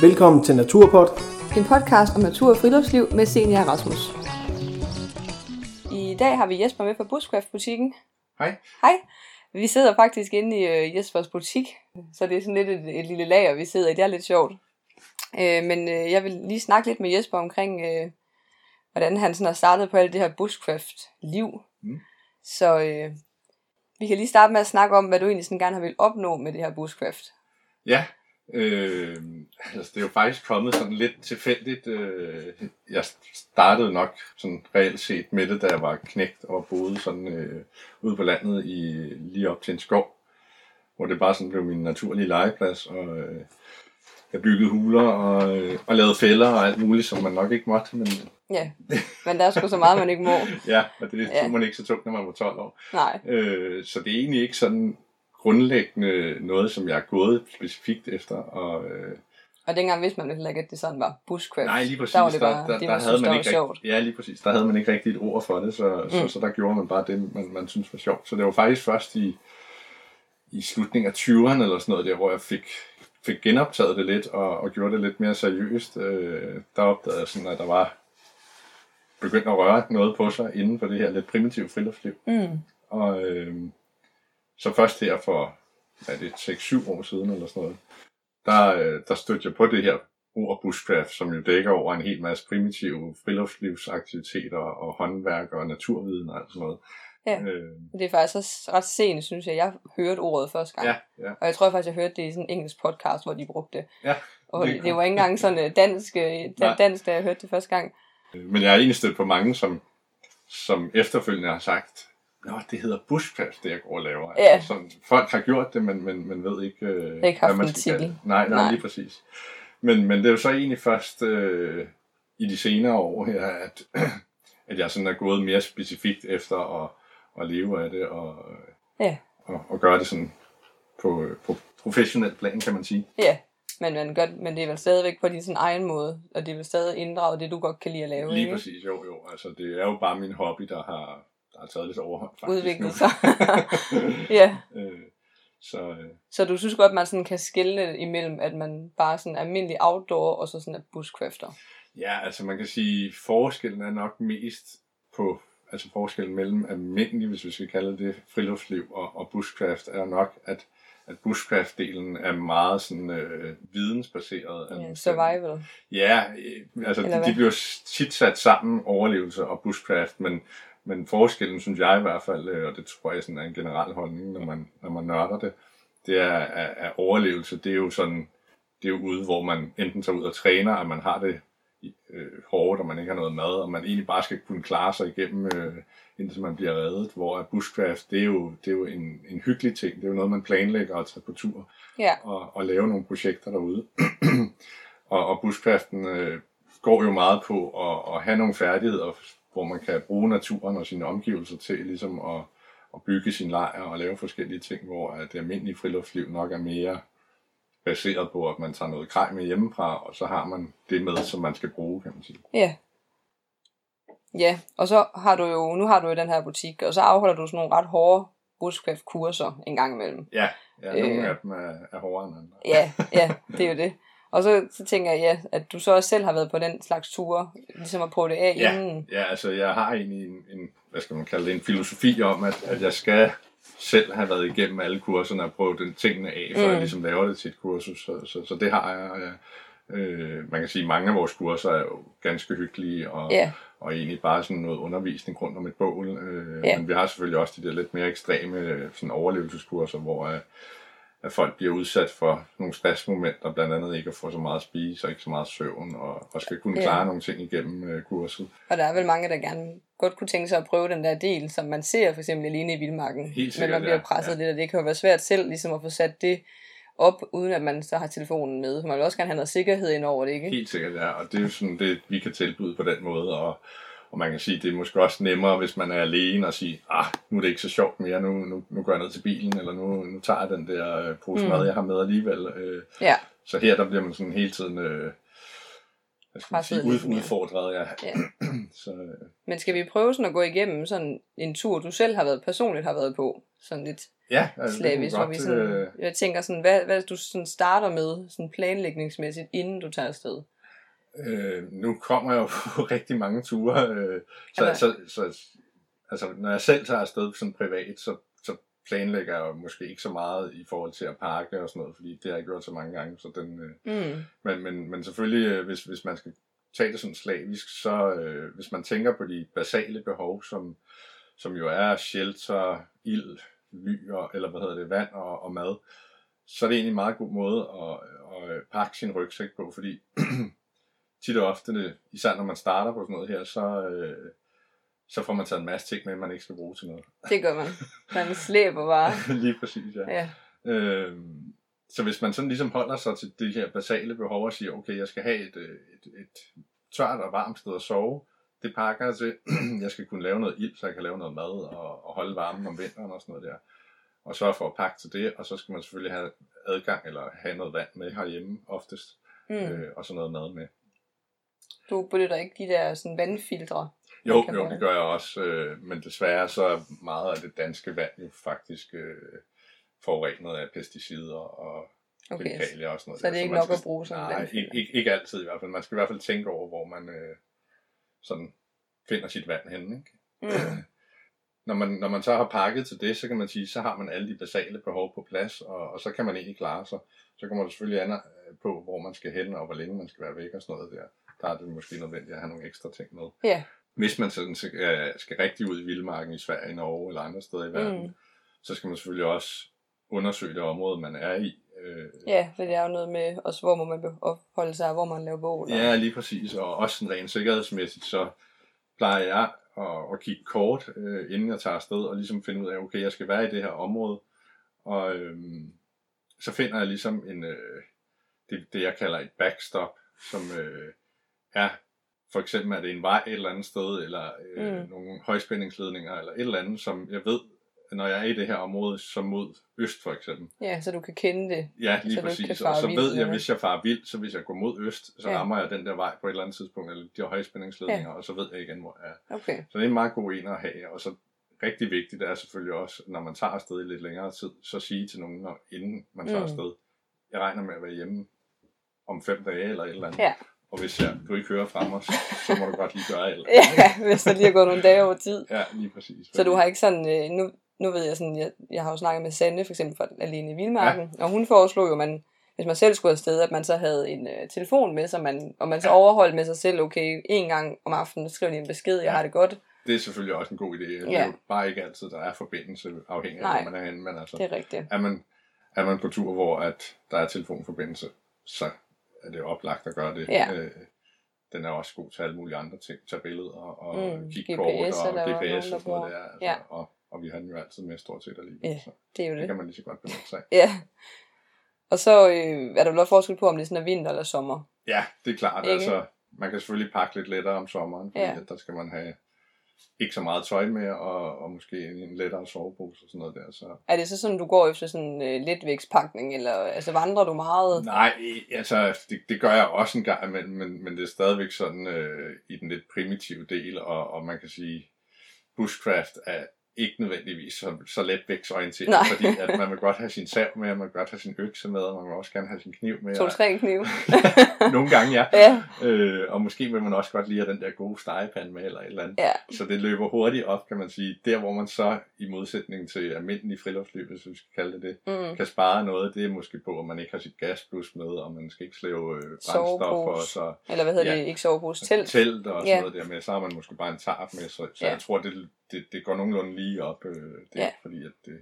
Velkommen til Naturpod. En podcast om natur og friluftsliv med Senior Rasmus. I dag har vi Jesper med fra Bushcraft-butikken. Hej. Hej. Vi sidder faktisk inde i øh, Jespers butik, så det er sådan lidt et, et lille lager, vi sidder i. Det er lidt sjovt. Øh, men øh, jeg vil lige snakke lidt med Jesper omkring, øh, hvordan han sådan har startet på alt det her Bushcraft-liv. Mm. Så øh, vi kan lige starte med at snakke om, hvad du egentlig sådan gerne har vil opnå med det her Bushcraft. Ja, øh, altså det er jo faktisk kommet sådan lidt tilfældigt. Øh, jeg startede nok sådan reelt set med det, da jeg var knægt og boede sådan øh, ude på landet i lige op til en skov, hvor det bare sådan blev min naturlige legeplads, og øh, jeg byggede huler og, øh, og lavede fælder og alt muligt, som man nok ikke måtte, men Ja, men der er sgu så meget, man ikke må. ja, og det Ja. tog man ikke så tungt, når man var 12 år. Nej. Øh, så det er egentlig ikke sådan grundlæggende noget, som jeg er gået specifikt efter. Og, øh, Og dengang vidste man heller ikke, at det sådan var bushcraft. nej, lige præcis. Der var det bare, der, det der, var, der havde man ikke sjovt. Rigtig, ja, lige præcis. Der havde man ikke rigtig et ord for det, så, mm. så, Mm. så der gjorde man bare det, man, man synes var sjovt. Så det var faktisk først i, i slutningen af 20'erne eller sådan noget der, hvor jeg fik, fik genoptaget det lidt og, og gjorde det lidt mere seriøst. Øh, der opdagede jeg sådan, at der var begyndt at røre noget på sig inden for det her lidt primitive friluftsliv. Mm. Og øh, så først her for, er det, 6-7 år siden eller sådan noget, der, øh, der stødte jeg på det her ord bushcraft, som jo dækker over en hel masse primitive friluftslivsaktiviteter og håndværk og naturviden og alt sådan noget. Ja. Øh, Det er faktisk også ret sent, synes jeg. Jeg hørte ordet første gang. ja, ja. Og jeg tror faktisk, jeg hørte det i sådan en engelsk podcast, hvor de brugte det. ja. Og Det er var ikke engang sådan øh, dansk, øh, dan- dansk, da jeg hørte det første gang. Men jeg har egentlig stødt på mange, som, som efterfølgende har sagt, Nå, det hedder bushcraft, det jeg går og laver. Ja. Altså, sådan, folk har gjort det, men, men, men ved ikke, øh, ikke hvad man skal kalde titel. det. Nej, nej, Nej. lige præcis. Men, men det er jo så egentlig først øh, i de senere år her, at, at jeg sådan er gået mere specifikt efter at, at leve af det, og, Ja. og, og gøre det sådan på, på professionelt plan, kan man sige. Ja, men, man gør, men det er vel stadigvæk på din sådan egen måde, og det er vel stadig inddraget det, du godt kan lide at lave, Lige ikke? præcis, jo, jo. Altså, det er jo bare min hobby, der har, der har taget lidt overhånd, faktisk. Udviklet nu. sig. ja, øh, så, øh, så du synes godt, man sådan kan skille imellem, at man bare sådan er almindelig outdoor, og så sådan er bushcrafter. Ja, altså man kan sige, forskellen er nok mest på, altså forskellen mellem almindelig, hvis vi skal kalde det, friluftsliv og, og bushcraft, er nok, at, at bushcraft-delen er meget sådan øh, vidensbaseret. Ja, survival. Ja, øh, altså de, de bliver tit sat sammen, overlevelse og bushcraft, men, men forskellen, synes jeg i hvert fald, øh, og det tror jeg sådan er en generel holdning, når man, når man nørder det, det er, at overlevelse, det er jo sådan, det er jo ude, hvor man enten tager ud og træner, at man har det øh, hårdt, og man ikke har noget mad, og man egentlig bare skal kunne klare sig igennem, øh, indtil man bliver reddet, hvor at bushcraft, det er jo, det er jo en, en hyggelig ting, det er jo noget, man planlægger at tage på tur, Ja, og, og lave nogle projekter derude. og, og bushcraften øh, går jo meget på at, at have nogle færdigheder, hvor man kan bruge naturen og sine omgivelser til ligesom at, at bygge sin lejr og lave forskellige ting, hvor at det almindelige friluftsliv nok er mere baseret på, at man tager noget grej med hjemmefra, og så har man det med, som man skal bruge, kan man sige. ja. Ja, og så har du jo, nu har du jo den her butik, og så afholder du sådan nogle ret hårde bushcraft-kurser en gang imellem. Ja, ja nogle Øh. af dem er, er hårdere end andre. Ja, ja, det er jo det. Og så, så tænker jeg, ja, at du så også selv har været på den slags ture, ligesom at prøve det af Ja. inden. Ja, altså jeg har egentlig en, en hvad skal man kalde det, en filosofi om, at, at jeg skal selv have været igennem alle kurserne og prøvet den tingene af, før mm. jeg ligesom laver det til et kursus. Så, så, så det har jeg. jeg øh, man kan sige, at mange af vores kurser er jo ganske hyggelige og, Ja, og egentlig bare sådan noget undervisning rundt om et bål. Øh, Ja. Men vi har selvfølgelig også de der lidt mere ekstreme øh, sådan overlevelseskurser, hvor øh, at folk bliver udsat for nogle stressmomenter, blandt andet ikke at få så meget at spise og ikke så meget søvn, og, og skal kunne Ja. klare nogle ting igennem øh, kurset. og der er vel mange, der gerne godt kunne tænke sig at prøve den der del, som man ser for eksempel alene i Vildmarken. Helt Men sikkert, man bliver ja, presset ja. lidt, og det kan jo være svært selv ligesom at få sat det op, uden at man så har telefonen med. For man vil også gerne have noget sikkerhed ind over det, ikke? Helt sikkert, ja. Og det er jo sådan det, vi kan tilbyde på den måde. Og, og man kan sige, det er måske også nemmere, hvis man er alene og sige, ah, nu er det ikke så sjovt mere, nu, nu, nu går jeg ned til bilen, eller nu, nu tager jeg den der øh, pose Mm. mad, jeg har med alligevel. Øh, Ja, så her, der bliver man sådan hele tiden øh, hvad skal man sige, ud, udfordret. Ja. ja. Så, øh, Men skal vi prøve sådan at gå igennem sådan en tur, du selv har været personligt har været på? Sådan lidt Ja, altså, slavisk, hvor vi sådan, øh, jeg tænker sådan, hvad, hvad du sådan starter med, sådan planlægningsmæssigt, inden du tager afsted. Øh, nu kommer jeg jo på rigtig mange ture, øh, så, så, så, altså, når jeg selv tager afsted sådan privat, så, så planlægger jeg jo måske ikke så meget i forhold til at pakke og sådan noget, fordi det har jeg gjort så mange gange, så den, øh, Mm. men, men, men selvfølgelig, øh, hvis, hvis man skal tage det sådan slavisk, så øh, hvis man tænker på de basale behov, som, som jo er shelter, ild, ly, og, eller hvad hedder det, vand og, og mad, så er det egentlig en meget god måde at, at pakke sin rygsæk på, fordi tit og ofte, især når man starter på sådan noget her, så, øh, så får man taget en masse ting med, man ikke skal bruge til noget. Det gør man. Man slæber bare. Lige præcis, ja. Ja. Øhm, så hvis man sådan ligesom holder sig til de her basale behov og siger, okay, jeg skal have et, øh, et, et tørt og varmt sted at sove, det pakker jeg til. jeg skal kunne lave noget ild, så jeg kan lave noget mad og, og holde varmen om vinteren og sådan noget der. Og sørge for at pakke til det, og så skal man selvfølgelig have adgang eller have noget vand med herhjemme oftest, Mm. øh, og så noget mad med. Du benytter ikke de der sådan vandfiltre. Jo, jo, det gør jeg også, øh, men desværre så er meget af det danske vand jo faktisk øh, forurenet af pesticider og Okay. kemikalier og sådan noget. så er det der. ikke nok skal, at bruge som Nej, vandfilter. ikke, ikke, ikke altid i hvert fald. Man skal i hvert fald tænke over, hvor man øh, sådan finder sit vand henne. Ikke? Mm. Når, man, når man så har pakket til det, så kan man sige, så har man alle de basale behov på plads, og, og så kan man egentlig klare sig. Så kommer det selvfølgelig an øh, på, hvor man skal hen, og hvor længe man skal være væk og sådan noget der. Der er det måske nødvendigt at have nogle ekstra ting med. Ja. Hvis man sådan skal, øh, skal rigtig ud i vildmarken i Sverige, Norge eller andre steder i verden, Mm. så skal man selvfølgelig også undersøge det område, man er i. Øh, Ja, for det er jo noget med, også hvor må man opholde sig, hvor man laver bål. og- Ja, lige præcis. Og også sådan rent sikkerhedsmæssigt, så plejer jeg at, at kigge kort, øh, inden jeg tager afsted, og ligesom finde ud af, okay, jeg skal være i det her område. Og øhm, så finder jeg ligesom en, øh, det, det, jeg kalder et backstop, som øh, er, for eksempel er det en vej et eller andet sted, eller øh, Mm. nogle højspændingsledninger, eller et eller andet, som jeg ved, når jeg er i det her område, som mod øst for eksempel. Ja, så du kan kende det. Ja, lige Så præcis. Og så ved jeg, hvis jeg farer vild, så hvis jeg går mod øst, så Ja. rammer jeg den der vej på et eller andet tidspunkt, eller de højspændingsledninger, ja. og så ved jeg igen, hvor jeg er. Okay. Så det er en meget god en at have, og så rigtig vigtigt er selvfølgelig også, når man tager afsted i lidt længere tid, så sige til nogen, når, inden man tager Mm. afsted, jeg regner med at være hjemme om fem dage eller et eller andet. Ja. Og hvis jeg, du ikke hører fra mig, så, så må du godt lige gøre eller Ja, hvis der lige er gået nogle dage over tid. Ja, lige præcis. Så du har ikke sådan, øh, nu, nu ved jeg sådan, jeg, jeg har jo snakket med Sande, for eksempel fra Alene i Vildmarken, ja. og hun foreslog jo, man, hvis man selv skulle afsted, at man så havde en øh, telefon med sig, man, og man så overholdt med sig selv, okay, en gang om aftenen skriver lige en besked, jeg Ja. har det godt. Det er selvfølgelig også en god idé. Det Ja. er jo bare ikke altid, der er forbindelse afhængig af, Nej. hvor man er henne, men altså, Det er rigtigt. er man, er man på tur, hvor at der er telefonforbindelse, så er det oplagt at gøre det. Ja. Øh, den er også god til alle mulige andre ting. Tage billeder og Mm, kigge kort er og GPS og der sådan noget der. Altså, Ja. og, og vi har den jo altid med stort set alligevel. Ja, Så Det er jo det det. kan man lige så godt benytte sig af. Ja. Og så øh, er der også forskel på, om det sådan er vinter eller sommer. Ja, det er klart. Ikke? Altså, man kan selvfølgelig pakke lidt lettere om sommeren, fordi Ja. ja. at der skal man have ikke så meget tøj med, og, og måske en lettere sovepose og sådan noget der. Så Er det så sådan, du går efter sådan øh, letvægtspakning, eller altså vandrer du meget? Nej, altså det, det gør jeg også en gang imellem, men, men det er stadigvæk sådan øh, i den lidt primitive del, og, og man kan sige, bushcraft er ikke nødvendigvis så, så letvægtsorienteret, Nej. fordi at man vil godt have sin sav med, og man vil godt have sin økse med, og man vil også gerne have sin kniv med. og- To-tre knive. Nogle gange, ja. ja, Øh, og måske vil man også godt have den der gode stegepande med, eller et eller andet. ja. Så det løber hurtigt op, kan man sige. Der, hvor man så, i modsætning til almindelig friluftsløb, hvis vi skal kalde det det, Mm. kan spare noget, det er måske på, at man ikke har sit gasplus med, og man skal ikke slæve øh, brændstoffer, og så Eller hvad hedder Ja. det? Ikke sovepose, telt. telt og sådan Ja. noget der med. Så har man måske bare en tarp med, så, så Ja. jeg tror, det, det, det går nogenlunde lige op. Øh, det er Ja. fordi, at det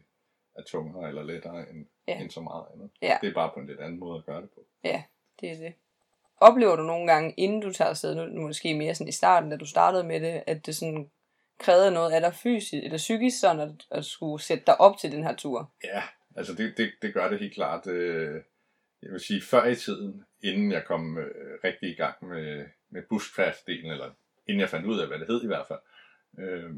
er tungere eller lettere end, Ja. end så meget andet. Ja. Det er bare på en lidt anden måde at gøre det på. Det er det. Oplever du nogle gange, inden du tager afsted, nu nu måske mere sådan i starten, da du startede med det, at det sådan krævede noget af dig fysisk eller psykisk, sådan at, at skulle sætte dig op til den her tur? Ja, altså det, det, det gør det helt klart. Øh, jeg vil sige, før i tiden, inden jeg kom øh, rigtig i gang med, med bushcraft-delen, eller inden jeg fandt ud af, hvad det hed i hvert fald, øh,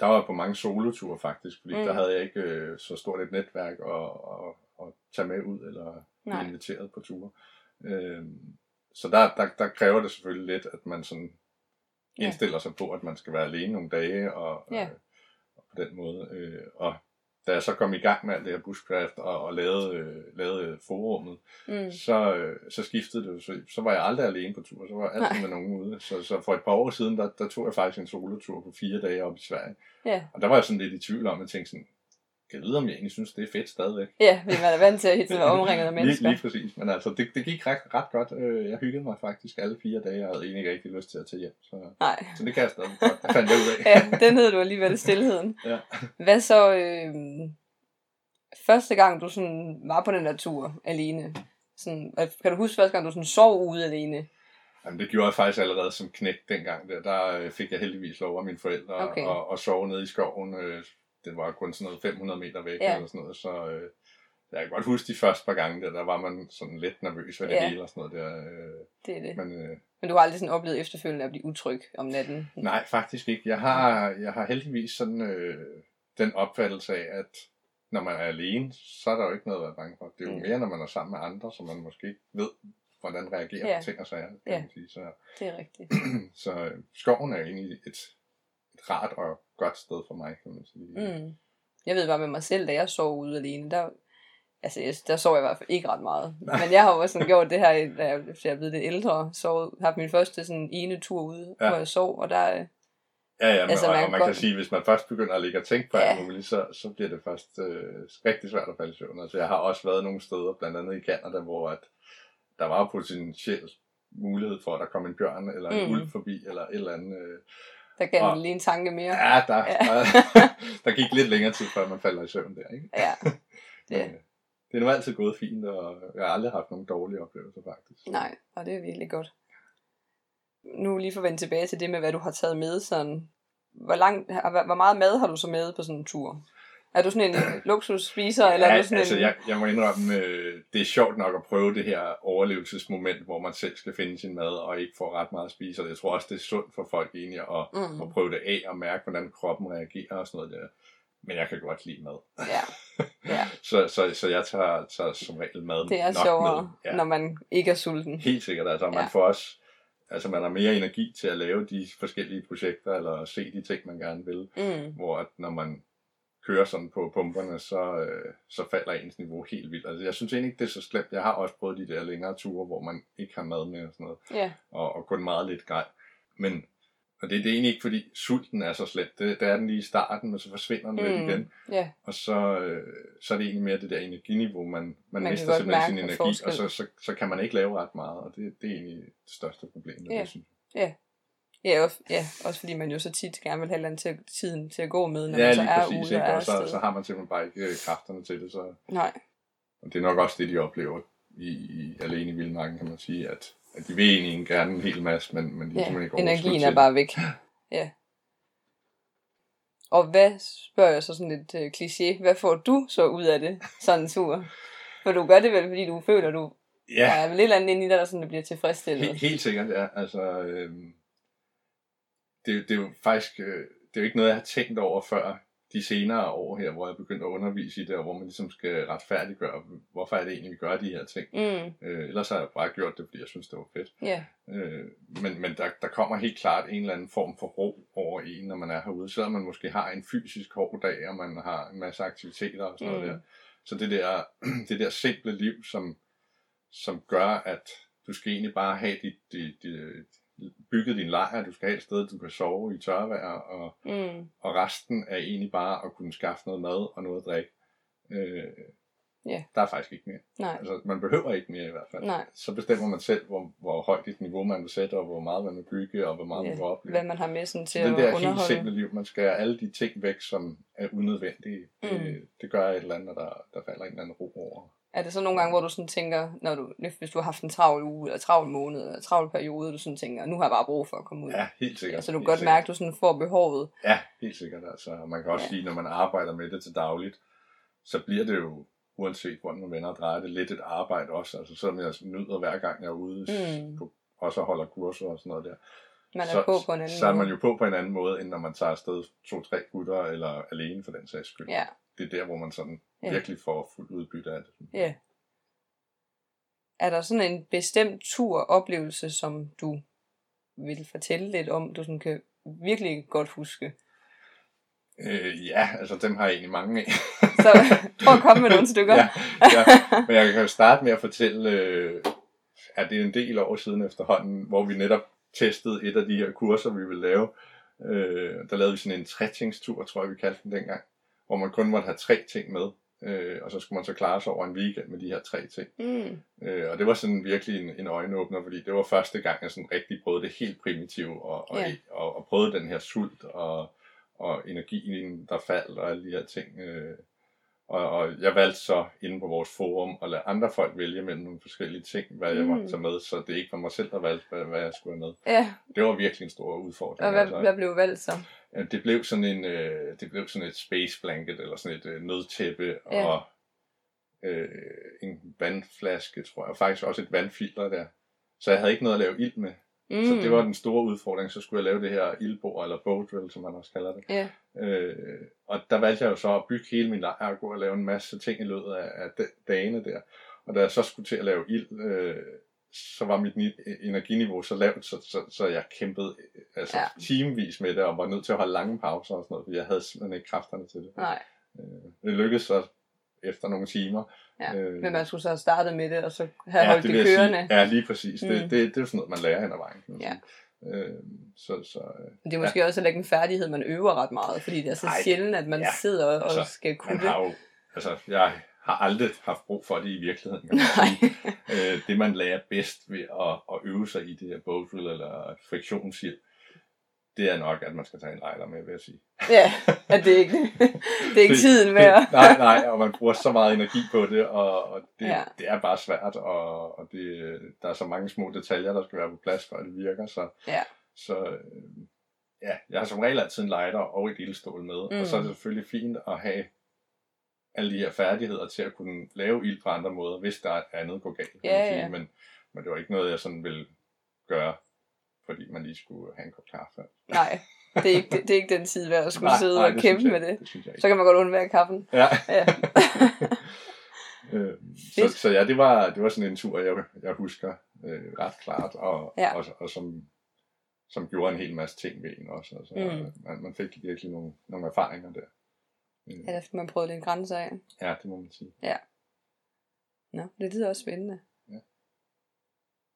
der var jeg på mange soloture faktisk, fordi Mm. der havde jeg ikke øh, så stort et netværk at, at, at tage med ud, eller blive inviteret på ture. Øh, så der, der, der kræver det selvfølgelig lidt, at man sådan indstiller sig på, at man skal være alene nogle dage, og, Ja. øh, og på den måde. Øh, og da jeg så kom i gang med alt det her bushcraft og, og lavede, øh, lavede forummet, Mm. så, øh, så skiftede det jo. Så, så var jeg aldrig alene på tur, så var jeg altid med nogen ude. Så, så for et par år siden, der, der tog jeg faktisk en solotur på fire dage op i Sverige. Ja. Og der var jeg sådan lidt i tvivl om, at tænkte sådan, kan vide, om jeg egentlig synes, det er fedt stadigvæk. Ja, fordi man er vant til at hele tiden være omringet af Lige, mennesker. lige præcis. Men altså, det, det gik ret, ret godt. Øh, Jeg hyggede mig faktisk alle fire dage. Jeg havde egentlig ikke rigtig lyst til at tage hjem. Så, Nej. så det kan jeg stadig godt. Det fandt jeg ud af. Ja, den hed du alligevel stillheden. Ja. Hvad så øh, første gang, du sådan var på den der tur alene? Sådan, øh, kan du huske første gang, du sådan sov ude alene? Jamen, det gjorde jeg faktisk allerede som knæk dengang. Der, der øh, fik jeg heldigvis lov af mine forældre Okay. og, og sove nede i skoven. Øh, Det var kun sådan noget 500 meter væk Ja. eller sådan noget. Så øh, jeg kan godt huske de første par gange, der, der var man sådan lidt nervøs ved det Ja. hele og sådan noget der. Øh, Det er det. men øh, Men du har aldrig sådan oplevet efterfølgende at blive utryg om natten? nej, faktisk ikke. Jeg har, jeg har heldigvis sådan øh, den opfattelse af, at når man er alene, så er der jo ikke noget at være bange for. Det er jo Mm. mere, når man er sammen med andre, så man måske ikke ved, hvordan reagerer Ja. på ting og sager. Kan Ja. man sige. Så, Det er rigtigt. så øh, skoven er egentlig et, et rart og godt sted for mig, kan man sige. Mm. Jeg ved bare med mig selv, da jeg sov ude alene, der, altså, jeg- der sov jeg i hvert fald ikke ret meget. Men jeg har jo også sådan gjort det her, da jeg, da jeg er blevet lidt ældre, så haft min første sådan ene tur ude, ja. Hvor jeg sov, og der, Ja, ja, men, Altså, og, man man, og man kan godt- sige, hvis man først begynder at ligge og tænke på Ja. alt muligt, så, så bliver det først øh, rigtig svært at falde i søvn. Altså, jeg har også været nogle steder, blandt andet i Canada, hvor at der var potentielt mulighed for, at der kom en bjørn eller en mm. ulv forbi, eller et eller andet. Øh. Der gav Og- den lige en tanke mere. Ja, der, Ja. Der, der gik lidt længere tid, før man falder i søvn der, ikke? Ja, Men, det, øh, det er nu altid gået fint, og jeg har aldrig haft nogen dårlige oplevelser, faktisk. nej, og det er virkelig godt. Nu lige for at vende tilbage til det med, hvad du har taget med, sådan, hvor, lang, hvor hvor meget mad har du så med på sådan en tur? Er du sådan en luksusspiser, eller er ja, du sådan altså, en... jeg, jeg må indrømme, øh, det er sjovt nok at prøve det her overlevelsesmoment, hvor man selv skal finde sin mad og ikke får ret meget at spise. Og jeg tror også, det er sundt for folk egentlig at, Mm. at prøve det af og mærke, hvordan kroppen reagerer og sådan noget der. Men jeg kan godt lide mad. Ja, ja. Så, så, så jeg tager, tager som regel mad det er nok sjovere, med. ja. når man ikke er sulten. Helt sikkert. Altså, man Ja. får også, altså man har mere energi til at lave de forskellige projekter, eller se de ting, man gerne vil. Mm. Hvor at når man kører sådan på pumperne, så, øh, så falder ens niveau helt vildt. Altså, jeg synes egentlig ikke, det er så slemt. Jeg har også prøvet de der længere ture, hvor man ikke har mad med og sådan noget, Ja, og, og kun meget lidt grej. Men og det, det er egentlig ikke, fordi sulten er så slemt. Det, det er den lige i starten, men så forsvinder den mm. lidt igen. ja, Og så, øh, så er det egentlig mere det der energiniveau, man, man, Man mister simpelthen sin energi, forskel. og så, så, så kan man ikke lave ret meget, og det, det er egentlig det største problem, Ja. det, synes jeg. ja, også, ja, også fordi man jo så tit gerne vil have andet til, tiden til at gå med, når Ja, man så er præcis, ude og ikke? er og så, afsted. så har man simpelthen bare ikke øh, kræfterne til det, så Nej, Og det er nok også det, de oplever i, i alene i Vildmarken, kan man sige, at, at de vil egentlig gerne en hel masse, men, men de ja, ja, simpelthen ikke energien er bare væk. Ja. Og hvad, spørger jeg så sådan lidt uh, kliché, hvad får du så ud af det, sådan en tur? For du gør det vel, fordi du føler, du det. der Ja, er vel et eller andet inde i dig, der sådan bliver tilfredsstillet. helt, helt sikkert, ja. Altså, øhm, det, det er jo faktisk, øh, det er jo ikke noget, jeg har tænkt over før de senere år her, hvor jeg begyndte at undervise i det, og hvor man ligesom skal retfærdiggøre, hvorfor er det egentlig, vi gør de her ting. Mm, Øh, ellers har jeg bare gjort det, fordi jeg synes, det var fedt. ja, Øh, men men der, der kommer helt klart en eller anden form for ro over en, når man er herude. Selvom man måske har en fysisk hård dag, og man har en masse aktiviteter og sådan mm. noget der. Så det der, det der simple liv, som, som gør, at du skal egentlig bare have dit, dit, dit, bygget din lejr, du skal have et sted, du kan sove i tørvejr, og, mm, og resten er egentlig bare at kunne skaffe noget mad og noget at drikke. Øh, Ja. Der er faktisk ikke mere. nej, Altså, man behøver ikke mere i hvert fald. nej. Så bestemmer man selv, hvor, hvor højt et niveau man vil sætte, og hvor meget man vil bygge, og hvor meget Ja, man vil opleve. Hvad man har med sådan til den at der helt underholde. simple liv, man skal alle de ting væk, som er unødvendige. Mm. Det, det gør et eller andet, der, der falder en eller anden ro over. Er det så nogle gange, hvor du sådan tænker, når du, hvis du har haft en travl uge, eller travl måned, eller travl periode, du sådan tænker, nu har jeg bare brug for at komme ud. Ja, helt sikkert. Altså, du kan godt sikkert. mærke, at du sådan får behovet. Ja, helt sikkert. Altså, man kan også Ja. sige, når man arbejder med det til dagligt, så bliver det jo, uanset hvordan man vender og drejer det, lidt et arbejde også. Altså, selvom jeg nyder hver gang, jeg er ude, Mm. på, også holder kurser og sådan noget der. Man er så, på på en anden så er man jo på på en anden måde, end når man tager afsted to-tre gutter, eller alene for den sags skyld. Ja, Det er der, hvor man sådan Ja. virkelig får fuldt udbytte af det. ja. Er der sådan en bestemt turoplevelse, som du vil fortælle lidt om, du sådan kan virkelig godt huske? Øh, ja, altså dem har jeg egentlig mange af. Så prøv at komme med nogle stykker. ja, ja, men jeg kan jo starte med at fortælle, øh, at det er en del år siden efterhånden, hvor vi netop testede et af de her kurser, vi ville lave. Øh, der lavede vi sådan en trætingstur, tror jeg vi kaldte den dengang, hvor man kun måtte have tre ting med. Øh, og så skulle man så klare sig over en weekend med de her tre ting. Mm. Øh, og det var sådan virkelig en, en øjenåbner, fordi det var første gang, jeg sådan rigtig prøvede det helt primitive, og, og, Ja. og, og prøvede den her sult, og, og energien, der faldt, og alle de her ting. Øh, og, og jeg valgte så inde på vores forum at lade andre folk vælge mellem nogle forskellige ting, hvad jeg Mm. måtte tage med, så det ikke var mig selv, der valgte, hvad, hvad jeg skulle have med. Ja, Det var virkelig en stor udfordring. og hvad, altså. hvad blev valgt så? Det blev sådan en, øh, det blev sådan et space blanket, eller sådan et øh, nødtæppe, Ja. og øh, en vandflaske, tror jeg, og faktisk også et vandfilter der. Så jeg havde ikke noget at lave ild med. Mm. Så det var den store udfordring, så skulle jeg lave det her ildbord, eller bow drill, som man også kalder det. Ja, Øh, og der valgte jeg jo så at bygge hele min lejr og gå og lave en masse ting i løbet af, af dagene der. Og da jeg så skulle til at lave ild, øh, så var mit ni- energiniveau så lavt, så, så, så jeg kæmpede øh, altså ja. timevis med det, og var nødt til at holde lange pauser og sådan noget, fordi jeg havde simpelthen ikke kræfterne til det. nej. Øh, det lykkedes så efter nogle timer. Ja. Øh, Men man skulle så have startet med det, og så have ja, holdt det, jeg kørende. Sige. Ja, lige præcis. Mm. Det, det, det er jo sådan noget, man lærer hen ad vejen. Kan man Ja. sige. Øh, så, så, øh, det er måske ja. også heller ikke en færdighed, man øver ret meget, fordi det er så Nej. sjældent, at man Ja. sidder og, Altså, skal kunne man det. har jo, altså, jeg har aldrig haft brug for det i virkeligheden. Kan man sige. øh, det man lærer bedst ved at, at øve sig i det her bow drill eller friktionshjælp, det er nok, at man skal tage en lejder med, vil jeg sige. ja, at det er ikke, det er ikke tiden at... Nej, nej, og man bruger så meget energi på det, og, og det, Ja. det er bare svært, og, og det, der er så mange små detaljer, der skal være på plads, for at det virker. Så, Ja. så øh, ja, jeg har som regel altid en lighter og et ildstål med, mm. Mm. og så er det selvfølgelig fint at have alle de her færdigheder til at kunne lave ild på andre måder, hvis der er andet går galt. Ja, ja. Men, men det var ikke noget, jeg sådan ville gøre, fordi man lige skulle have en kop kaffe. Nej, det er, ikke, det, det er ikke den tid værd at skulle sidde og det kæmpe jeg, med det. det. Så kan man godt undvære kaffen. Ja. Ja. Øh, så, så ja, det var, det var sådan en tur, jeg, jeg husker øh, ret klart, og, Ja. og, og som, som gjorde en hel masse ting ved en også. Altså, Mm. mm. man, man fik virkelig nogle, nogle erfaringer der. Øh, Ja, der fik man prøvet lidt grænser af. ja, det må man sige. Nå, det lyder også spændende.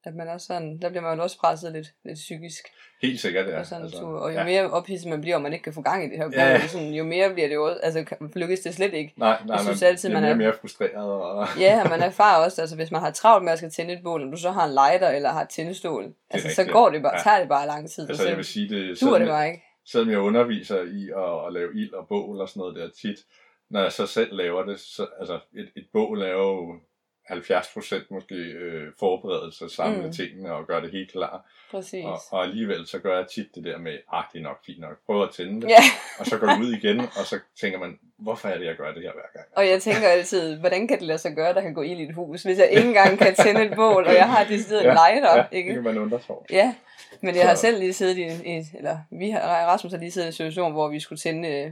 At man også sådan, der bliver man jo også presset lidt, lidt psykisk. Helt sikkert, ja. Ja, sådan altså, og jo ja. mere ophidset man bliver, og man ikke kan få gang i det her Ja, ja. sådan, jo mere bliver det jo også, altså lykkes det slet ikke. Nej, nej, Jeg synes man altid, man mere er- mere frustreret. Og, Ja, og man erfarer også, altså hvis man har travlt med at skal tænde et bål, og du så har en lighter eller har et tændestål, altså så rigtigt. går det bare, Ja. tager det bare lang tid. altså, og jeg vil så sige det, dur det selvom, bare ikke. selvom jeg underviser i at, at lave ild og bål og sådan noget der tit, når jeg så selv laver det, så, altså et, et bål er jo 70% måske øh, forberedelse, samle Mm. tingene og gøre det helt klar. Præcis. Og, og alligevel så gør jeg tit det der med, ah, det er nok fint nok, prøv at tænde det. Ja, Og så går du ud igen, og så tænker man, hvorfor er det, jeg gør det her hver gang? og jeg tænker altid, hvordan kan det lade sig gøre, der kan gå ind i et hus, hvis jeg ikke engang kan tænde et bål, og jeg har de steder en lighter, ja, det ikke? kan man undre sig. Ja, men jeg har selv lige siddet i, i eller vi har, Rasmus har lige siddet i en situation, hvor vi skulle tænde øh,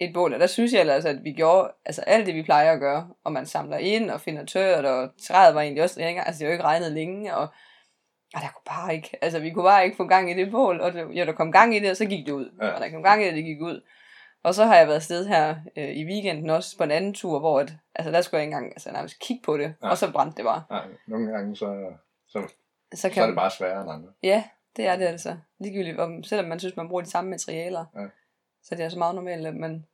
et bål, og der synes jeg altså, at vi gjorde altså alt det, vi plejer at gøre, og man samler ind og finder tørt, og træet var egentlig også længere, altså det jo ikke regnet længe, og, og der kunne bare ikke, altså vi kunne bare ikke få gang i det bål, og det, jo, der kom gang i det, og så gik det ud, Ja. og der kom gang i det, det gik ud. Og så har jeg været afsted her øh, i weekenden også på en anden tur, hvor at, altså der skulle jeg ikke engang altså, nærmest kigge på det, Nej. og så brændte det bare. Nej, nogle gange så, så, Så, så er det bare sværere end andre. Ja, det er det altså. Ligegyldigt, om, selvom man synes, man bruger de samme materialer. Ja. Så det er så meget normalt, at man,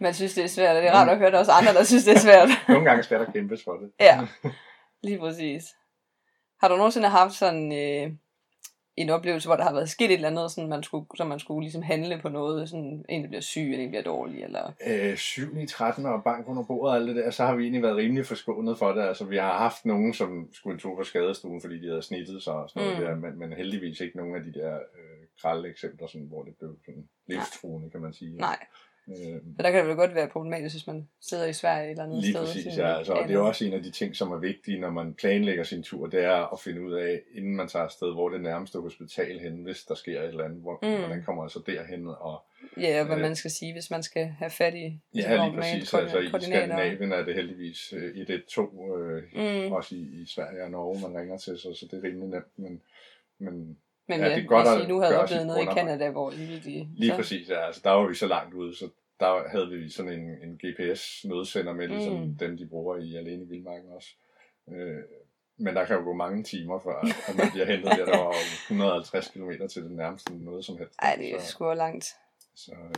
man synes, det er svært. Og det er rart at høre, at der er også andre, der synes, det er svært. Nogle gange skal der kæmpes for det. ja, lige præcis. Har du nogensinde haft sådan øh, en oplevelse, hvor der har været sket et eller andet, sådan man skulle, så man skulle ligesom handle på noget, sådan en, bliver syg, eller en, bliver dårlig, eller... Øh, 7 i 13 og bank under bordet og alt det der, så har vi egentlig været rimelig forskånet for det. Altså, vi har haft nogen, som skulle en tur på skadestuen, fordi de havde snittet sig og sådan noget Mm. der, men, men heldigvis ikke nogen af de der øh, kralde eksempler, sådan, hvor det blev sådan livstruende, kan man sige. Nej, Øh, så der kan det vel godt være problematisk, hvis man sidder i Sverige et eller andet Lige sted. præcis, sådan, ja. Altså, og det er også en af de ting, som er vigtige, når man planlægger sin tur, det er at finde ud af, inden man tager afsted, hvor det nærmeste hospital hen, hvis der sker et eller andet, hvor, Mm. hvordan kommer man så derhen, og Ja, og hvad Øh, man skal sige, hvis man skal have fat i... ja, lige præcis, altså i. Skandinavien er det heldigvis øh, 112, øh, Mm. også i, i Sverige og Norge, man ringer til, så, så det er rimelig nemt, men, men Men Ja, det er godt at I nu havde oplevet noget i. Canada, hvor I virkelig... lige så, præcis, ja, altså der var vi så langt ude, så der havde vi sådan en, en GPS-nødsender med, ligesom Mm. dem, de bruger i Alene i Vildmarken også. Øh, men der kan jo gå mange timer, før at- man bliver hentet der, der var 150 km til det nærmeste noget som helst. Ej, det er sgu langt. så øh,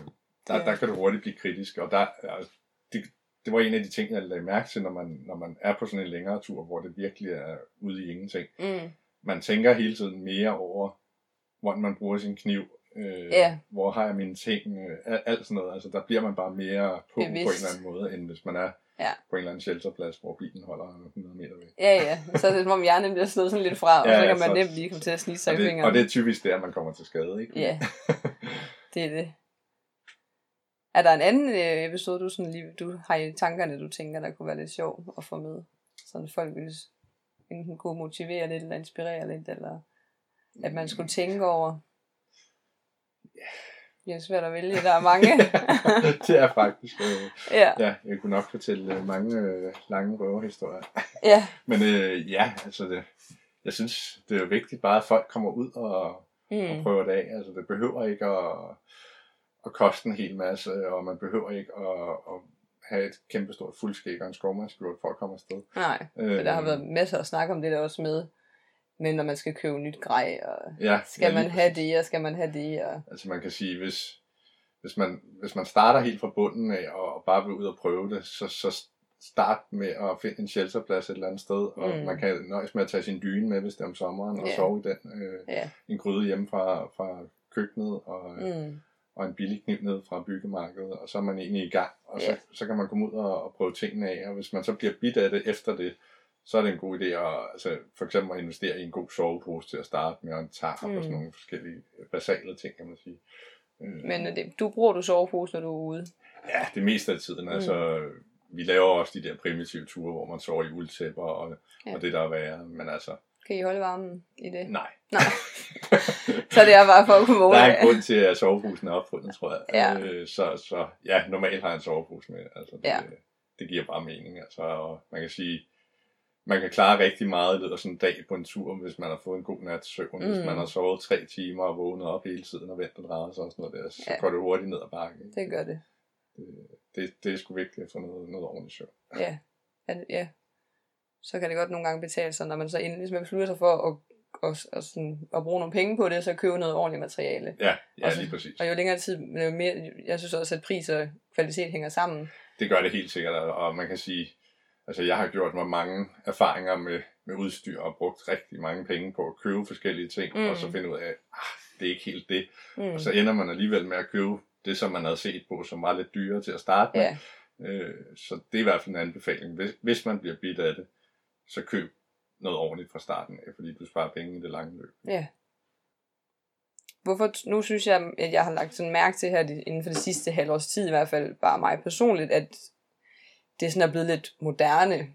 der, Ja. der kan du hurtigt blive kritisk, og der, altså, det, det var en af de ting, jeg lagde mærke til, når man, når man er på sådan en længere tur, hvor det virkelig er ude i ingenting. Mm. Man tænker hele tiden mere over, hvordan man bruger sin kniv, øh, Ja. hvor har jeg mine ting, øh, alt, sådan noget. Altså, der bliver man bare mere på Bevidst. på en eller anden måde, end hvis man er Ja. på en eller anden shelterplads, hvor bilen holder 100 meter væk. Ja, ja. Så er det som om hjernen bliver slået sådan lidt fra, og Ja, så kan man så- nemt lige komme til at snige sig Og i fingrene. og det er typisk der, man kommer til skade, ikke? Ja, det er det. Er der en anden øh, episode, du, sådan lige, du har i tankerne, du tænker, der kunne være lidt sjov at få med? Sådan folk ville enten kunne motivere lidt, eller inspirere lidt, eller at man skulle tænke over? Det er svært at vælge, der er mange. det er faktisk, øh, ja, ja, jeg kunne nok fortælle øh, mange øh, lange røverhistorier. ja, Men øh, ja, altså det, jeg synes, det er vigtigt bare, at folk kommer ud og, og mm. prøver det af. Altså det behøver ikke at, at koste en hel masse, og man behøver ikke at, at have et kæmpestort fuldskæg og en skovmandskjort for at komme afsted. nej. Øh, For der har været masser at snakke om det der også med, men når man skal købe nyt grej, og ja, skal man have det, og skal man have det, og Altså man kan sige, hvis, hvis, man, hvis man starter helt fra bunden af og, og bare vil ud og prøve det, så, så start med at finde en shelterplads et eller andet sted, og Mm. man kan nøjes med at tage sin dyne med, hvis det er om sommeren, og Ja. sove i den. Øh, ja. en gryde hjemme fra, fra køkkenet, og, mm. Mm. og en billig kniv ned fra byggemarkedet, og så er man egentlig i gang, og så, Ja. så kan man komme ud og, og prøve tingene af, og hvis man så bliver bidt af det efter det, så er det en god idé at altså, for eksempel at investere i en god sovepose til at starte med, og en tarp Mm. og sådan nogle forskellige basale ting, kan man sige. Øh, Men er det, du bruger du sovepose, når du er ude? Ja, det meste af tiden. Mm. Altså, vi laver også de der primitive ture, hvor man sover i uldtæpper og, Ja. og det der er værre, men altså, Kan I holde varmen i det? nej. Nej. Så det er bare for at kunne måle. Der er en grund til, at soveposen er opfundet, tror jeg. Ja. Øh, så, så ja, normalt har jeg en sovepose med. Altså, det, Ja. det giver bare mening. Altså, og man kan sige, man kan klare rigtig meget i løbet af sådan en dag på en tur, hvis man har fået en god nats søvn. Mm. Hvis man har sovet tre timer og vågnet op hele tiden og ventet drejet sig og sådan noget der, så Ja. går det hurtigt ned ad bakken. Det gør det. Det, det er sgu vigtigt at få noget, noget ordentligt søvn. Ja. ja. det- ja. Så kan det godt nogle gange betale sig, når man så endelig ligesom beslutter sig for at, at, at, sådan, at bruge nogle penge på det, så købe noget ordentligt materiale. Ja, ja Og så- lige præcis. Og jo længere tid, jo mere, jeg synes også, at pris og kvalitet hænger sammen. Det gør det helt sikkert, og og man kan sige, altså jeg har gjort mig mange erfaringer med, med udstyr og brugt rigtig mange penge på at købe forskellige ting, Mm. mm. og så finde ud af, ah, det er ikke helt det. Mm. Og så ender man alligevel med at købe det, som man havde set på, som var lidt dyrere til at starte med. Ja, Øh, så det er i hvert fald en anbefaling. Hvis, hvis man bliver bidt af det, så køb noget ordentligt fra starten af, fordi du sparer penge i det lange løb. ja. Hvorfor, nu synes jeg, at jeg har lagt sådan mærke til her inden for det sidste halvårs tid, i hvert fald bare mig personligt, at det sådan er blevet lidt moderne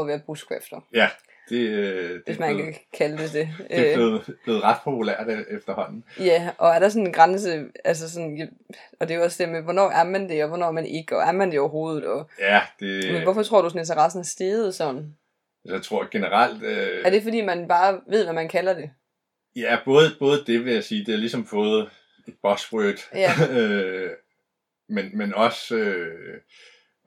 at være bushcrafter, Ja, det, øh, det, hvis er man blevet, kan kalde det det. det er Øh, blevet, blevet ret populært øh, efterhånden. Ja, og er der sådan en grænse, altså sådan, og det er jo også det med, hvornår er man det, og hvornår er man ikke, og er man det overhovedet, og Ja, det, men hvorfor tror du, sådan interessen er steget sådan? jeg tror generelt... Øh, Er det fordi, man bare ved, hvad man kalder det? Ja, både, både det vil jeg sige, det er ligesom fået et buzzword, Ja. øh, men, men også, øh,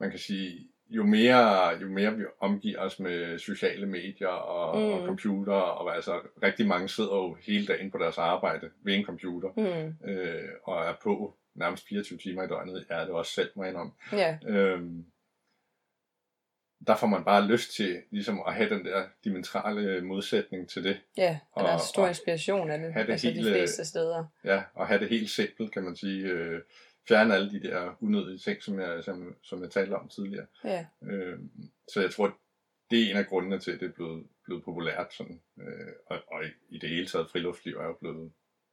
man kan sige, jo mere, jo mere vi omgiver os med sociale medier og, Mm. mm. og computer, og altså rigtig mange sidder jo hele dagen på deres arbejde ved en computer, Hmm. øh, og er på nærmest 24 timer i døgnet, er det også selv mig om. Ja, Øhm, der får man bare lyst til ligesom at have den der dimensionale modsætning til det. ja, og der er Og- stor og inspiration af det, have det altså de hele- fleste steder. Ja, og have det helt simpelt, kan man sige. Øh, fjerne alle de der unødige ting, som jeg, som, som jeg talte om tidligere. Ja, Øh, så jeg tror, det er en af grundene til, at det er blevet, blevet populært. Sådan. Øh, og, og i, i det hele taget, friluftsliv er jo blevet mere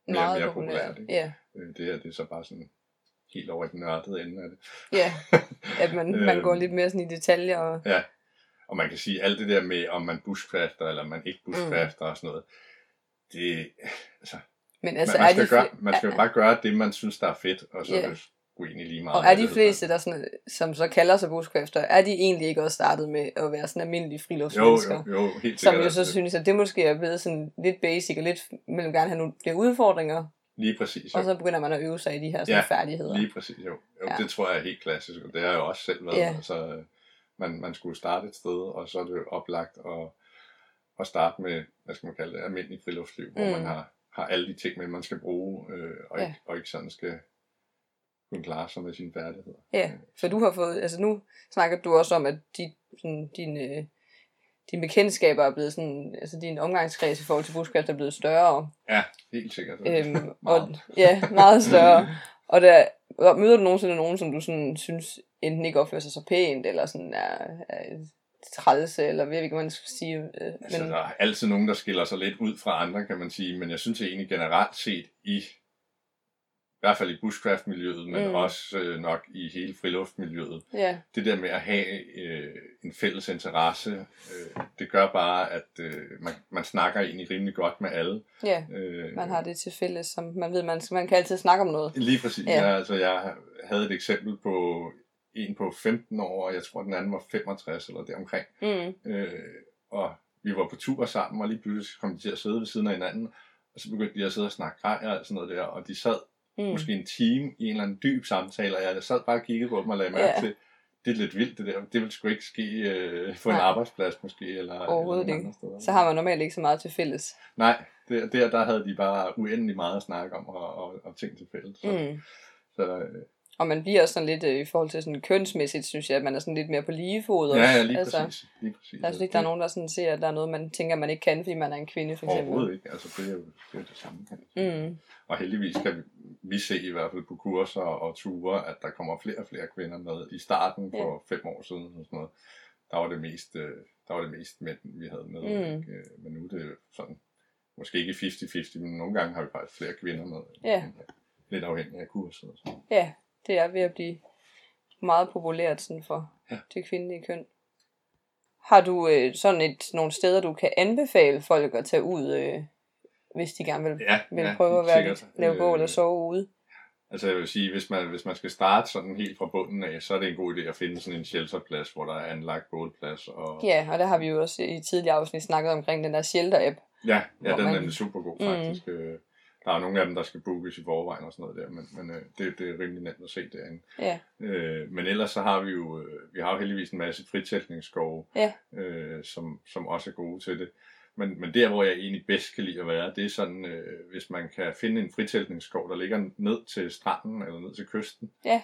og meget mere populært. populært. Ikke? Ja, Øh, det her det er så bare sådan helt over i den nørdede ende af det. ja, at man, man Øhm. går lidt mere sådan i detaljer. Og, Ja, og man kan sige, alt det der med, om man bushcrafter eller man ikke bushcrafter mm. og sådan noget, det, altså, men altså, altså, man, man, er skal de, gøre, man skal jo bare gøre det, man synes, der er fedt, og så yeah. er det sgu egentlig lige meget. og er det de fleste, der sådan, som så kalder sig bushcrafter, er de egentlig ikke også startet med at være sådan almindelige Jo, friluftsmennesker? jo, jo, helt Som sikkert. jo så altså, synes, at det måske er blevet sådan lidt basic, og lidt, vil gerne have nogle flere udfordringer, Lige præcis. Jo. Og så begynder man at øve sig i de her sådan, Ja, færdigheder. Lige præcis, jo. jo Ja. Det tror jeg er helt klassisk, og det har jeg jo også selv været. Ja. Altså, man, man skulle starte et sted, og så er det oplagt at, at starte med, hvad skal man kalde det, almindelig friluftsliv, mm. hvor Mm. man har, har alle de ting man skal bruge, øh, og, Ja. ikke, og ikke sådan skal kunne klare sig med sine færdigheder. Ja, for du har fået, altså nu snakker du også om, at de, sådan, din, øh, dine bekendtskaber er blevet sådan, altså din omgangskreds i forhold til buskræft er blevet større. Ja, helt sikkert. Øhm, og, ja, meget større. Og der, møder du nogensinde nogen, som du sådan synes enten ikke opfører sig så pænt, eller sådan er, er trælse, eller ved ikke, hvad man skal sige. Øh, Altså, men, der er altid nogen, der skiller sig lidt ud fra andre, kan man sige, men jeg synes egentlig generelt set i, i hvert fald i bushcraft-miljøet, men Mm. også øh, nok i hele friluftmiljøet, ja, det der med at have øh, en fælles interesse, øh, det gør bare, at øh, man, man snakker egentlig rimelig godt med alle. ja, Øh, man har det til fælles, som man ved, man, man kan altid snakke om noget. Lige præcis. Ja. Ja. Altså, jeg havde et eksempel på en på 15 år, og jeg tror, den anden var 65 eller deromkring. Mm, Øh, og vi var på tur sammen, og lige pludselig kom de til at sidde ved siden af hinanden, og så begyndte de at sidde og snakke grej og sådan noget der, og de sad mm, måske en time i en eller anden dyb samtale, og jeg sad bare og kiggede på dem og lagde mærke Ja. til, det er lidt vildt det der, det vil sgu ikke ske øh, på en Nej. arbejdsplads måske, eller, Overhovedet eller ikke. steder. så har man normalt ikke så meget til fælles. Nej, der, der, der havde de bare uendelig meget at snakke om, og, og, og ting til fælles. Så, Mm. så øh, Og man bliver også sådan lidt, øh, i forhold til sådan kønsmæssigt, synes jeg, at man er sådan lidt mere på lige fod også. ja, ja, lige altså, præcis. Lige præcis. Jeg synes ikke, der er nogen, der sådan ser, at der er noget, man tænker, man ikke kan, fordi man er en kvinde, for eksempel. Overhovedet ikke. Altså, det er jo det, er det samme. Sige. Mm. Og heldigvis kan vi, vi se i hvert fald på kurser og ture, at der kommer flere og flere kvinder med. I starten for fem år siden, og sådan noget, der var det mest, øh, der var det mest mænd, vi havde med. Mm. Ikke? Øh, Men nu er det sådan, måske ikke 50-50, men nogle gange har vi faktisk flere kvinder med. Ja. Lidt afhængig af kurset. Og sådan. Ja, det er ved at blive meget populært sådan for Ja. det kvindelige køn. Har du øh, sådan et, nogle steder, du kan anbefale folk at tage ud, øh, hvis de gerne vil, Ja, vil ja, prøve at være lidt, lave bål Øh, og sove ude? Altså jeg vil sige, hvis man, hvis man skal starte sådan helt fra bunden af, så er det en god idé at finde sådan en shelterplads, hvor der er anlagt bålplads. Og, Ja, og der har vi jo også i tidligere afsnit snakket omkring den der shelter-app. ja, ja den man- er super god Mm. faktisk. Mm. Der er nogle af dem, der skal bookes i forvejen og sådan noget der, men, men øh, det, det er rimelig nemt at se derinde. Ja, Øh, men ellers så har vi jo, øh, vi har jo heldigvis en masse fritætningsskove, Ja. øh, som, som også er gode til det. Men, men der, hvor jeg egentlig bedst kan lide at være, det er sådan, øh, hvis man kan finde en fritæltningsskov, der ligger ned til stranden eller ned til kysten. Ja.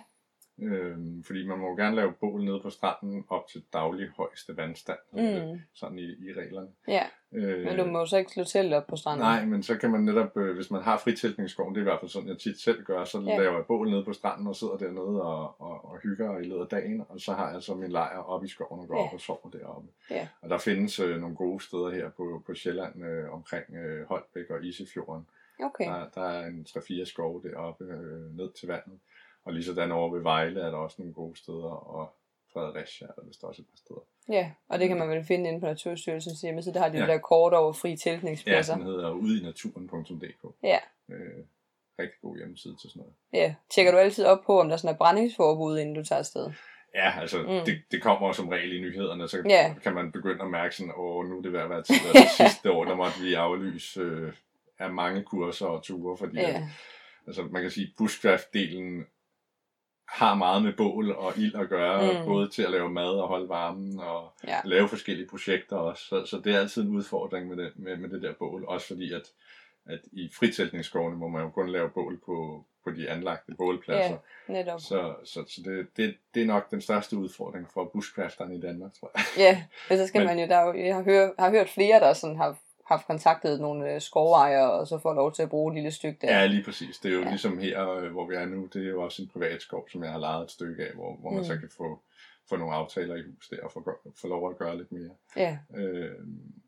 Øhm, fordi man må jo gerne lave bål nede på stranden op til daglig højeste vandstand, øh, mm. sådan i, i reglerne. ja. Øh, men du må jo så ikke slå telt op på stranden. Nej, men så kan man netop, øh, hvis man har fritæltningsskoven, det er i hvert fald sådan, jeg tit selv gør, så Ja. ja. laver jeg bål nede på stranden og sidder dernede og, og, og hygger i løbet af dagen, og så har jeg så min lejr oppe i skoven og går Ja. op og sover deroppe. Ja. Og der findes øh, nogle gode steder her på, på Sjælland øh, omkring øh, Holbæk og Isefjorden. Okay. Der, der er en 3-4 skove deroppe øh, ned til vandet. Og lige sådan over ved Vejle er der også nogle gode steder, og Fredericia er der vist også et par steder. Ja, og det kan man vel finde inde på Naturstyrelsens hjemmeside. Der har de Ja. der kort over fri Ja, teltningspladser. den hedder udinaturen.dk. Ja. Øh, rigtig god hjemmeside til sådan noget. Ja. Tjekker du altid op på, om der sådan er brændingsforbud, inden du tager afsted? Ja, altså Mm. det, det kommer som regel i nyhederne, så Ja. kan man begynde at mærke sådan, åh, nu er det ved at være tid. Altså, sidste år, der måtte vi aflyse øh, af mange kurser og ture, fordi ja. Ja. altså, man kan sige, bushcraft-delen har meget med bål og ild at gøre, Mm. både til at lave mad og holde varmen og Ja. lave forskellige projekter også. Så, så det er altid en udfordring med det, med, med det der bål, også fordi at, at i fritæltningsskovene må man jo kun lave bål på, på de anlagte bålpladser. Ja, netop. Så, så, så det, det, det er nok den største udfordring for bushcrafterne i Danmark, tror jeg. Ja, men så skal Men- man jo, der er jo, jeg har, hørt, har hørt flere, der sådan har haft kontaktet nogle øh, skovejere, og så får lov til at bruge et lille stykke der. Ja, lige præcis. Det er jo Ja. ligesom her, øh, hvor vi er nu, det er jo også en privat skov, som jeg har lejet et stykke af, hvor, hvor man Mm. så kan få, få nogle aftaler i hus der, og få, få lov at gøre lidt mere. ja. Øh,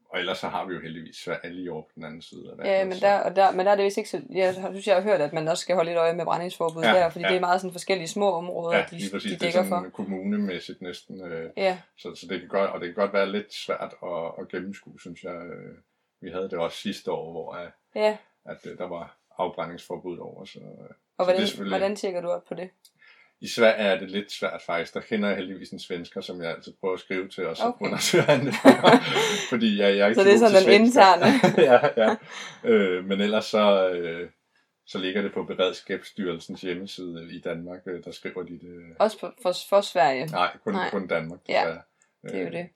og ellers så har vi jo heldigvis Sverige lige over på den anden side af vandet. Ja, men der, og der, men der er det vist ikke så... Jeg synes, jeg har hørt, at man også skal holde lidt øje med brændingsforbud Ja, der, fordi ja. det er meget sådan forskellige små områder, Ja, de, lige præcis. de det er dækker sådan for. kommunemæssigt næsten. Øh, Ja, så, så det kan godt, og det kan godt være lidt svært at, at gennemskue, synes jeg. Øh, vi havde det også sidste år, hvor øh, ja. at, øh, der var afbrændingsforbud over. Så, øh, Og Så hvordan, det selvfølgelig- hvordan tjekker du op på det? I Sverige er det lidt svært faktisk. Der kender jeg heldigvis en svensker, som jeg altid prøver at skrive til, og så Okay. undersøger han det. Fordi jeg, jeg er ikke Så det er sådan svensk. interne. ja, ja. Øh, men ellers så, øh, så ligger det på Beredskabsstyrelsens hjemmeside i Danmark, øh, der skriver de det. Også for, for, for Sverige. Nej, kun, Nej. kun Danmark. Ja. Det er jo det.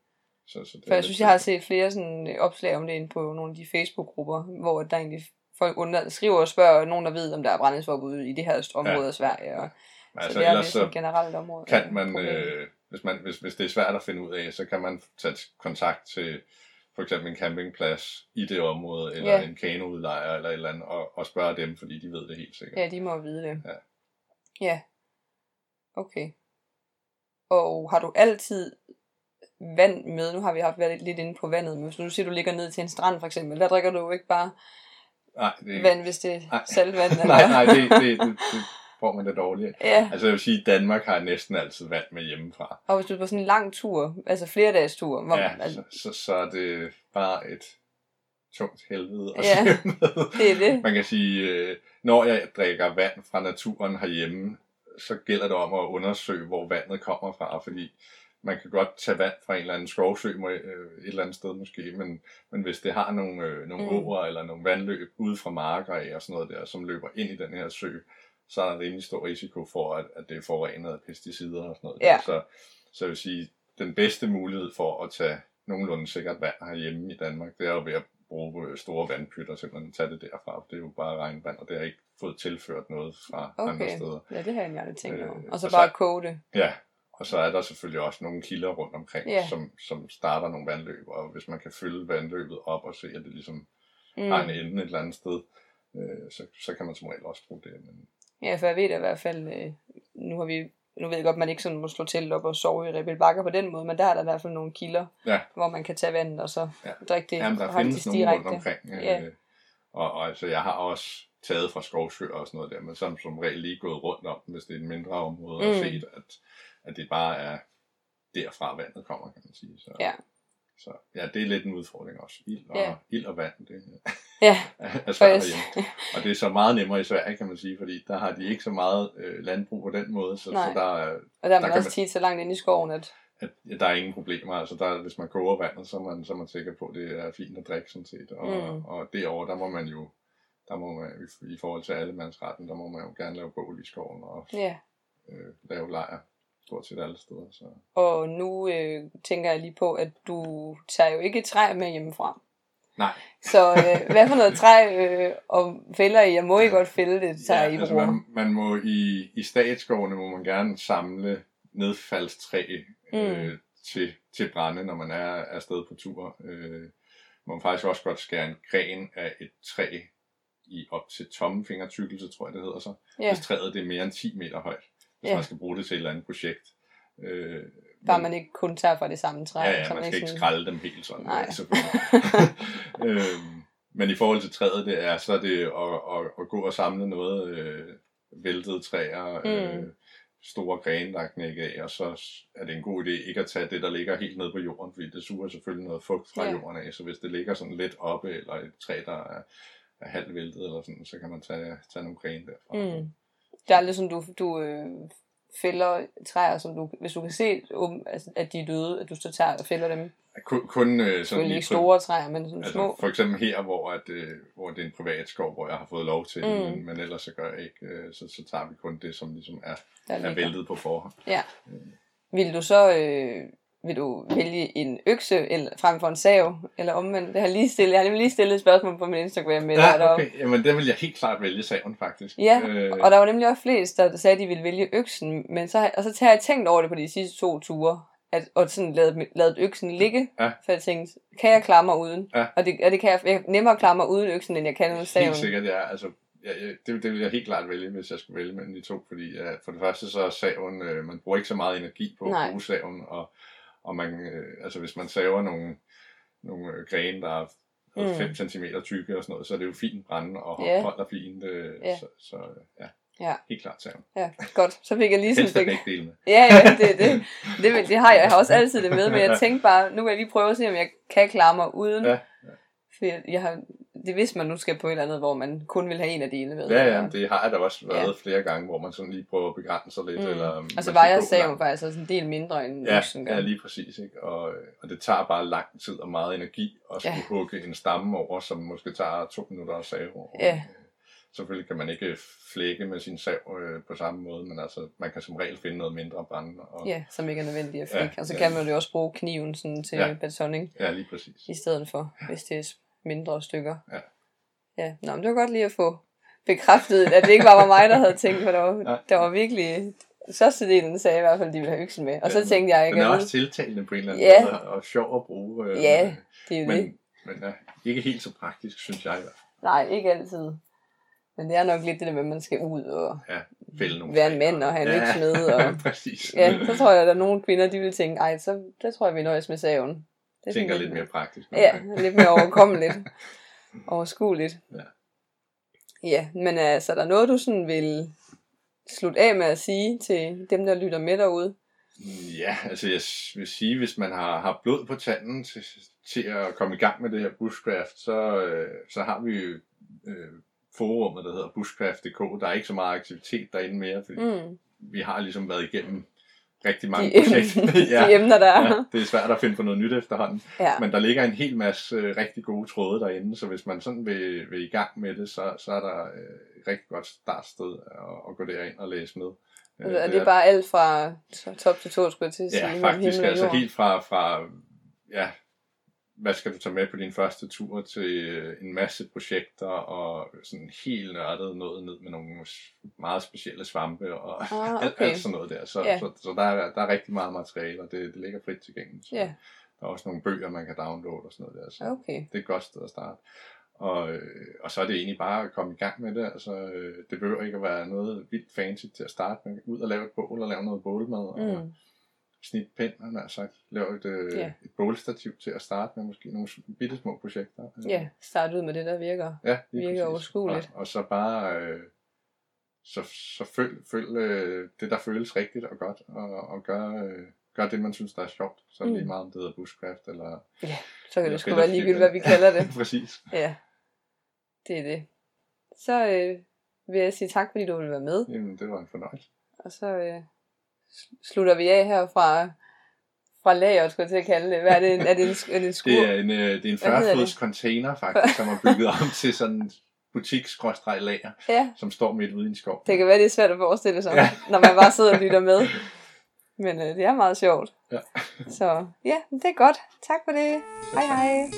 Så, så det For jeg synes, jeg har set flere sådan øh, opslag om det inde på nogle af de Facebook-grupper, hvor der egentlig folk under, skriver og spørger nogen, der ved, om der er brændingsforbud i det her område Ja. af Sverige. Og, Men så altså, det er lidt så et generelt område. kan man, problem. øh, hvis, man hvis, hvis det er svært at finde ud af, så kan man tage kontakt til for eksempel en campingplads i det område, eller Ja. en kanoudlejer eller et eller andet, og, og spørge dem, fordi de ved det helt sikkert. Ja, de må vide det. Ja. Ja. Okay. Og har du altid vand med? Nu har vi haft været lidt inde på vandet, men hvis nu siger, du ligger ned til en strand for eksempel, der drikker du jo ikke bare Nej, det, vand, hvis det er Nej. saltvand? Eller? nej, nej, det, det, det, det får man da dårligt. af. Ja, Altså jeg vil sige, at Danmark har næsten altid vand med hjemmefra. og hvis du er på sådan en lang tur, altså flere dages tur, hvor, Ja, altså, så, så, så er det bare et tungt helvede at Ja, det er det. Man kan sige, øh, når jeg drikker vand fra naturen herhjemme, så gælder det om at undersøge, hvor vandet kommer fra, fordi man kan godt tage vand fra en eller anden skovsø øh, et eller andet sted måske, men, men hvis det har nogle, øh, nogle Mm. åer eller nogle vandløb ude fra marker af og sådan noget der, som løber ind i den her sø, så er der rimelig stor risiko for, at, at det er forurenet af pesticider og sådan noget. Ja. Der. Så, så jeg vil sige, den bedste mulighed for at tage nogenlunde sikkert vand herhjemme i Danmark, det er jo ved at bruge øh, store vandpytter, simpelthen tage det derfra. Det er jo bare regnvand, og det har ikke fået tilført noget fra okay. andre steder. ja, det har jeg aldrig tænkt over. Øh, Og så og bare så- koge det. Ja, og så er der selvfølgelig også nogle kilder rundt omkring, Ja. som, som starter nogle vandløb, og hvis man kan fylde vandløbet op og se, at det ligesom Mm. har en ende et eller andet sted, øh, så, så kan man som regel også bruge det. Men, Ja, for jeg ved i hvert fald, øh, nu har vi, nu ved jeg godt, at man ikke sådan må slå telt op og sove i Rebel Bakker på den måde, men der er der i hvert fald nogle kilder, Ja. hvor man kan tage vandet og så Ja. drikke det jamen, der findes nogle rundt omkring. Øh, Ja. og, og altså, jeg har også taget fra skovsøer og sådan noget der, men som som regel lige gået rundt om, hvis det er et mindre område, mm. og set, at, at det bare er derfra vandet kommer, kan man sige. Så, Ja. så ja, det er lidt en udfordring også. Ild og, Ja. ild og vand, det Ja, er svært jeg, herhjemme. Og det er så meget nemmere i Sverige, kan man sige, fordi der har de ikke så meget øh, landbrug på den måde, så, Nej. så der, er, og der er Der man kan også man- tit så langt inde i skoven, at at, ja, der er ingen problemer. Altså der, hvis man koger vandet, så er man, så er man sikker på, at det er fint at drikke sådan set. Og, Mm. og derovre, der må man jo, der må man, i, i forhold til allemandsretten, der må man jo gerne lave bål i skoven og ja. øh, lave lejr stort set alle steder. Så. Og nu øh, tænker jeg lige på, at du tager jo ikke træ med hjemmefra. Nej. Så øh, hvad for noget træ øh, og fælder I? Jeg må I godt fælde det, tager I altså man, man må i, i statsskovene må man gerne samle nedfaldstræ øh, Mm. til, til brænde, når man er afsted på tur. Øh, man må faktisk også godt skære en gren af et træ i op til tommefingertykkelse, tror jeg det hedder så. Ja, Hvis træet det er mere end 10 meter højt, hvis Ja. man skal bruge det til et eller andet projekt. Øh, bare man ikke kun tager fra det samme træ. Ja, ja, så man skal ikke sådan- skralde dem helt sådan. Nej. Selvfølgelig. øhm, men i forhold til træet, det er, så er det at, at, at gå og samle noget øh, væltede træer, øh, Mm. store grene, der er knækket af, og så er det en god idé ikke at tage det, der ligger helt ned på jorden, fordi det suger selvfølgelig noget fugt fra Ja. jorden af, så hvis det ligger sådan lidt oppe, eller et træ, der er, er halvt væltet, eller sådan, så kan man tage, tage nogle grene derfra. Mm. Det er aldrig sådan, du, du øh, fælder træer, som du, hvis du kan se, um, altså, at de er døde, at du så tager og fælder dem. Kun, kun øh, sådan lige store træer, men sådan Altså, små. for eksempel her, hvor, at, øh, hvor det er en privat skov, hvor jeg har fået lov til det, Mm. men, men ellers så gør jeg ikke, øh, så, så tager vi kun det, som ligesom er, er væltet på forhånd. Ja. Vil du så øh, vil du vælge en økse eller, frem for en sav, eller omvendt? Jeg har lige stillet, jeg har lige stillet et spørgsmål på min Instagram med Ja, deroppe. okay. Jamen, der vil jeg helt klart vælge saven, faktisk. Ja, øh, Og der var nemlig også flest, der sagde, at de ville vælge øksen, men så, og så har jeg tænkt over det på de sidste to ture, at, og sådan lavet, lavet øksen ligge, Ja. for jeg tænkte, kan jeg klare mig uden? Ja. Og, det, og det kan jeg, jeg nemmere klare mig uden øksen, end jeg kan uden saven. Helt sikkert, ja. Altså, ja, det, det vil jeg helt klart vælge, hvis jeg skulle vælge mellem de to, fordi ja, for det første så er saven, øh, man bruger ikke så meget energi på Nej. at bruge saven, og, og man, øh, altså hvis man saver nogle, nogle øh, grene, der er Mm. 5 cm tykke og sådan noget, så er det jo fint brændende og Ja. holder fint. Øh, Ja. Så, så ja, Ja. helt klart saven. Ja, godt. Så fik jeg lige Helst sådan... begge dele med. Ja, ja, det, det, det, det, det har jeg. Jeg har også altid det med, men jeg tænkte bare, nu vil jeg lige prøve at se, om jeg kan klare mig uden. Ja, For jeg, jeg har, det hvis man nu skal på et eller andet, hvor man kun vil have en af delene med. Ja, ja, det har jeg da også været Ja. flere gange, hvor man sådan lige prøver at begrænse sig lidt. Mm. Eller, Og man så skal vejer gå saven faktisk også en del mindre end Ja, øksen gør. ja, lige præcis. Ikke? Og, og det tager bare lang tid og meget energi at skulle Ja. hugge en stamme over, som måske tager to minutter at save over. Ja. Selvfølgelig kan man ikke flække med sin sav øh, på samme måde, men altså, man kan som regel finde noget mindre brænde. Og, Ja, som ikke er nødvendigt at flække. Ja, og så ja. kan man jo også bruge kniven sådan til Ja. ikke? ja, lige præcis. I stedet for, hvis det mindre stykker. Ja. Ja, Nå, men det var godt lige at få bekræftet, at det ikke bare var mig, der havde tænkt, for der var, Nej. der var virkelig... Størstedelen sagde i hvert fald, at de ville have øksen med. Og så Ja, tænkte jeg Den ikke, er at også tiltalende på en eller anden Ja. måde, og sjov at bruge. Øh, Ja, det er jo det. men, men ja, ikke helt så praktisk, synes jeg i hvert fald. Nej, ikke altid. Men det er nok lidt det der med, at man skal ud og Ja, fælde nogle være en mand og have en ja, økse med. Og, præcis. ja, så tror jeg, at der er nogle kvinder, de vil tænke, ej, så der tror jeg, vi nøjes med saven. Det er tænker lidt mere praktisk. Ja, lidt mere overkommeligt. Overskueligt. Ja. Ja, men altså, er der noget, du sådan vil slutte af med at sige til dem, der lytter med derude? Ja, altså jeg vil sige, hvis man har, har blod på tanden til, til at komme i gang med det her bushcraft, så, øh, så har vi jo øh, forummet, der hedder bushcraft.dk. Der er ikke så meget aktivitet derinde mere, fordi. Mm. vi har ligesom været igennem rigtig mange De, projekter. de emner, der er. ja, det er svært at finde på noget nyt efterhånden. Ja. Men der ligger en hel masse øh, rigtig gode tråde derinde, så hvis man sådan vil, vil i gang med det, så, så er der øh, et rigtig godt startsted at, at gå derind og læse med. Øh, Altså, er det bare alt fra to- top til to, skulle jeg til at sige? Ja, faktisk. og Altså helt fra, fra, ja, hvad skal du tage med på din første tur til øh, en masse projekter og sådan helt nørdet noget ned med nogle meget specielle svampe og Ah, alt, okay. alt sådan noget der. Så, Ja. så, så der, er, der er rigtig meget materiale, og det, det ligger frit tilgængeligt. Så Ja. Der er også nogle bøger, man kan downloade og sådan noget der. Så Okay. det er et godt sted at starte. Og, øh, og så er det egentlig bare at komme i gang med det. Altså, øh, det behøver ikke at være noget vildt fancy til at starte med. Ud og lave et bål og lave noget bålmad. Og, Mm. Snit pind, han har sagt. Lave et, øh, Ja. et bålstativ til at starte med, måske nogle bitte små projekter. Ja, start ud med det, der virker. ja virker overskueligt. Og, og så bare, øh, så, så følg, følg øh, det, der føles rigtigt og godt, og, og gør, øh, gør det, man synes, der er sjovt. Så er Mm. lige meget, om det hedder bushcraft, eller... Så kan eller det sgu være ligegyldigt, hvad vi kalder det. præcis. Ja, det er det. Så øh, vil jeg sige tak, fordi du ville være med. Jamen, det var en fornøjelse. Og så øh, slutter vi af her fra, fra lageret, skulle jeg til at kalde det. Hvad er det? Er det en, er det en skur? Det er en, øh, det er en Hvad hedder 40 det? fods container, faktisk, som er bygget om til sådan en butik-lager, Ja, som står midt ude i en skov. det kan være, det er svært at forestille sig, ja. når man bare sidder og lytter med. Men øh, det er meget sjovt. Ja. Så ja, det er godt. Tak for det. Hej hej.